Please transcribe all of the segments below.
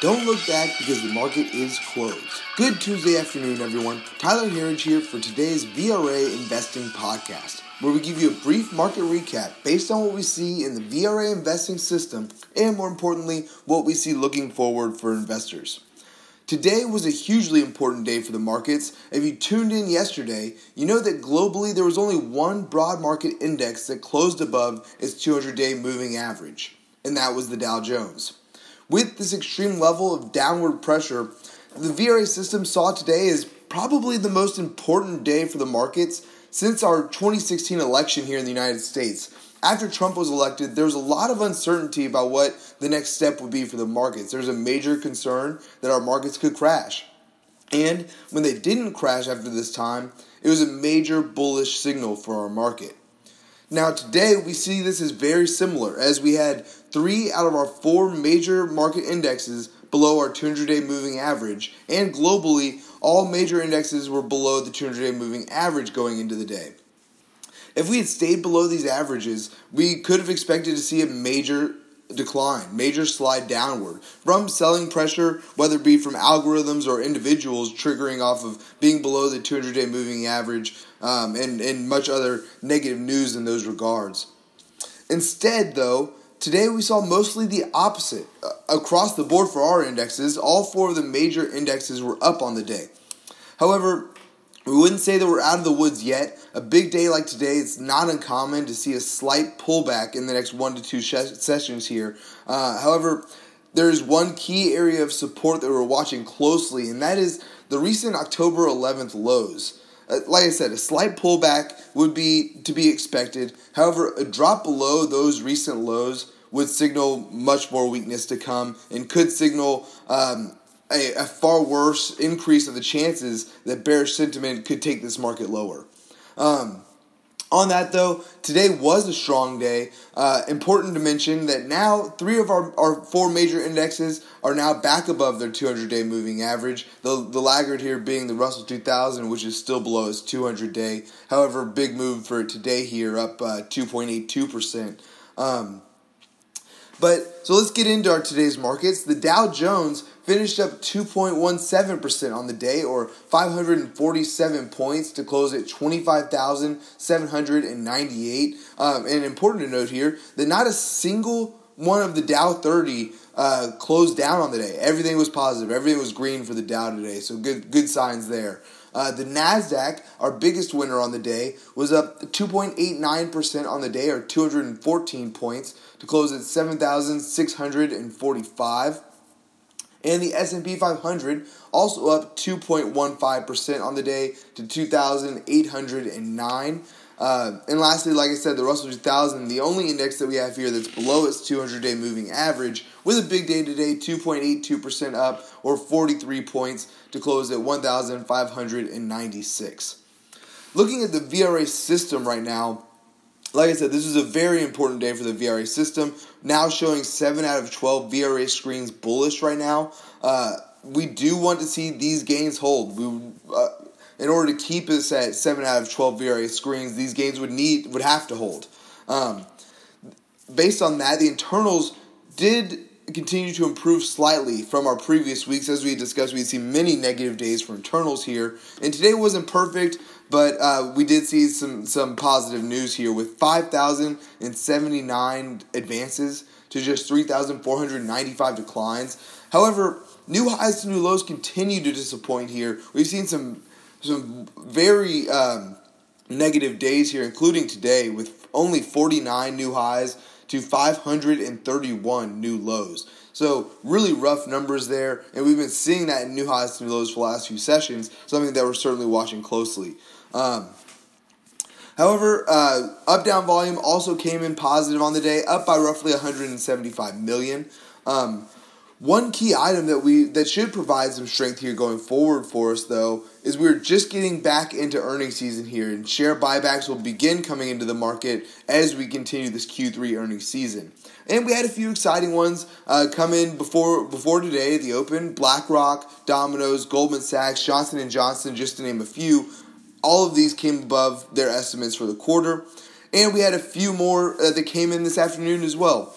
Don't look back because the market is closed. Good Tuesday afternoon, everyone. Tyler Herriage here for today's VRA Investing Podcast, where we give you a brief market recap based on what we see in the VRA investing system and, more importantly, what we see looking forward for investors. Today was a hugely important day for the markets. If you tuned in yesterday, you know that globally there was only one broad market index that closed above its 200 day moving average, and that was the Dow Jones. With this extreme level of downward pressure, the VRA system saw today is probably the most important day for the markets since our 2016 election here in the United States after Trump was elected, there was a lot of uncertainty about what the next step would be for the markets. There was a major concern that our markets could crash. And when they didn't crash after this time, it was a major bullish signal for our market. Now, today we see this as very similar, as we had three out of our four major market indexes below our 200 day moving average, and globally, all major indexes were below the 200 day moving average going into the day. If we had stayed below these averages, we could have expected to see a major decline, major slide downward from selling pressure, whether it be from algorithms or individuals triggering off of being below the 200 day moving average, um, and, and much other negative news in those regards. Instead, though, today we saw mostly the opposite. Across the board for our indexes, all four of the major indexes were up on the day. However, we wouldn't say that we're out of the woods yet. A big day like today, it's not uncommon to see a slight pullback in the next one to two sessions here. Uh, however, there's one key area of support that we're watching closely, and that is the recent October 11th lows. Uh, like I said, a slight pullback would be to be expected. However, a drop below those recent lows would signal much more weakness to come and could signal um, a, a far worse increase of the chances that bearish sentiment could take this market lower. Um, on that though, today was a strong day. Uh, important to mention that now three of our, our four major indexes are now back above their 200 day moving average. The, the laggard here being the Russell 2000, which is still below its 200 day. However, big move for today here, up uh, 2.82%. Um, but so let's get into our today's markets. The Dow Jones finished up 2.17% on the day, or 547 points to close at 25,798. Um, and important to note here that not a single one of the Dow 30 uh, closed down on the day. Everything was positive. Everything was green for the Dow today. So good, good signs there. Uh, the Nasdaq, our biggest winner on the day, was up 2.89% on the day, or 214 points, to close at 7,645 and the S&P 500 also up 2.15% on the day to 2,809. Uh, and lastly, like I said, the Russell 2000, the only index that we have here that's below its 200 day moving average, with a big day today, 2.82% up or 43 points to close at 1,596. Looking at the VRA system right now, like I said, this is a very important day for the VRA system. Now showing 7 out of 12 VRA screens bullish right now. Uh, we do want to see these gains hold. We, uh, in order to keep us at 7 out of 12 VRA screens, these games would need would have to hold. Um, based on that, the internals did continue to improve slightly from our previous weeks. As we discussed, we see many negative days for internals here, and today wasn't perfect. But uh, we did see some some positive news here with 5,079 advances to just 3,495 declines. However, new highs to new lows continue to disappoint here. We've seen some some very um, negative days here, including today, with only 49 new highs to 531 new lows. So really rough numbers there, and we've been seeing that in new highs to new lows for the last few sessions. Something that we're certainly watching closely. Um, however, uh, up down volume also came in positive on the day, up by roughly 175 million. Um, one key item that we that should provide some strength here going forward for us though is we're just getting back into earnings season here and share buybacks will begin coming into the market as we continue this Q3 earnings season. And we had a few exciting ones uh, come in before before today, at the open, BlackRock, Domino's, Goldman Sachs, Johnson & Johnson just to name a few all of these came above their estimates for the quarter. And we had a few more uh, that came in this afternoon as well.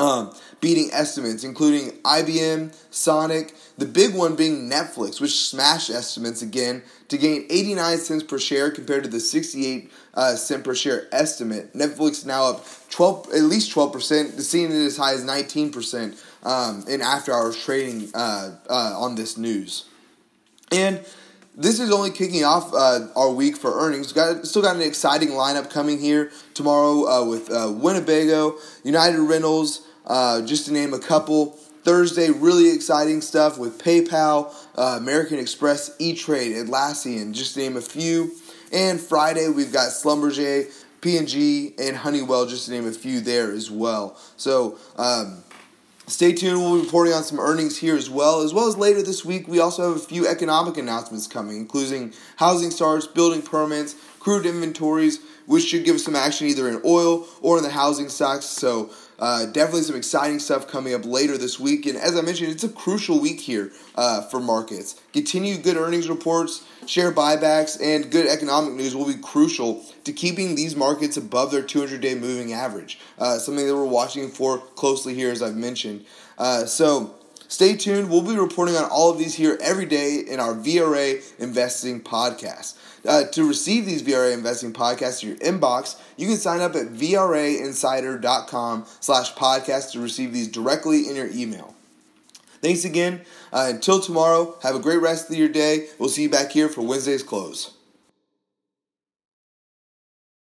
Um, beating estimates, including IBM, Sonic, the big one being Netflix, which smashed estimates again to gain 89 cents per share compared to the 68 uh, cent per share estimate. Netflix now up 12, at least 12%, seeing it as high as 19% um, in after hours trading uh, uh, on this news. And this is only kicking off uh, our week for earnings. Got still got an exciting lineup coming here tomorrow uh, with uh, Winnebago, United Rentals, uh, just to name a couple. Thursday, really exciting stuff with PayPal, uh, American Express, E Trade, Atlassian, just to name a few. And Friday, we've got Schlumberger, P&G, and Honeywell, just to name a few there as well. So. Um, Stay tuned. We'll be reporting on some earnings here as well. As well as later this week, we also have a few economic announcements coming, including housing starts, building permits, crude inventories, which should give some action either in oil or in the housing stocks. So uh, definitely some exciting stuff coming up later this week. And as I mentioned, it's a crucial week here uh, for markets. Continued good earnings reports, share buybacks, and good economic news will be crucial to keeping these markets above their 200 day moving average. Uh, something that we're watching for closely here, as I've mentioned. Uh, so, Stay tuned. We'll be reporting on all of these here every day in our VRA Investing podcast. Uh, to receive these VRA investing podcasts in your inbox, you can sign up at VRAinsider.com slash podcast to receive these directly in your email. Thanks again. Uh, until tomorrow, have a great rest of your day. We'll see you back here for Wednesday's close.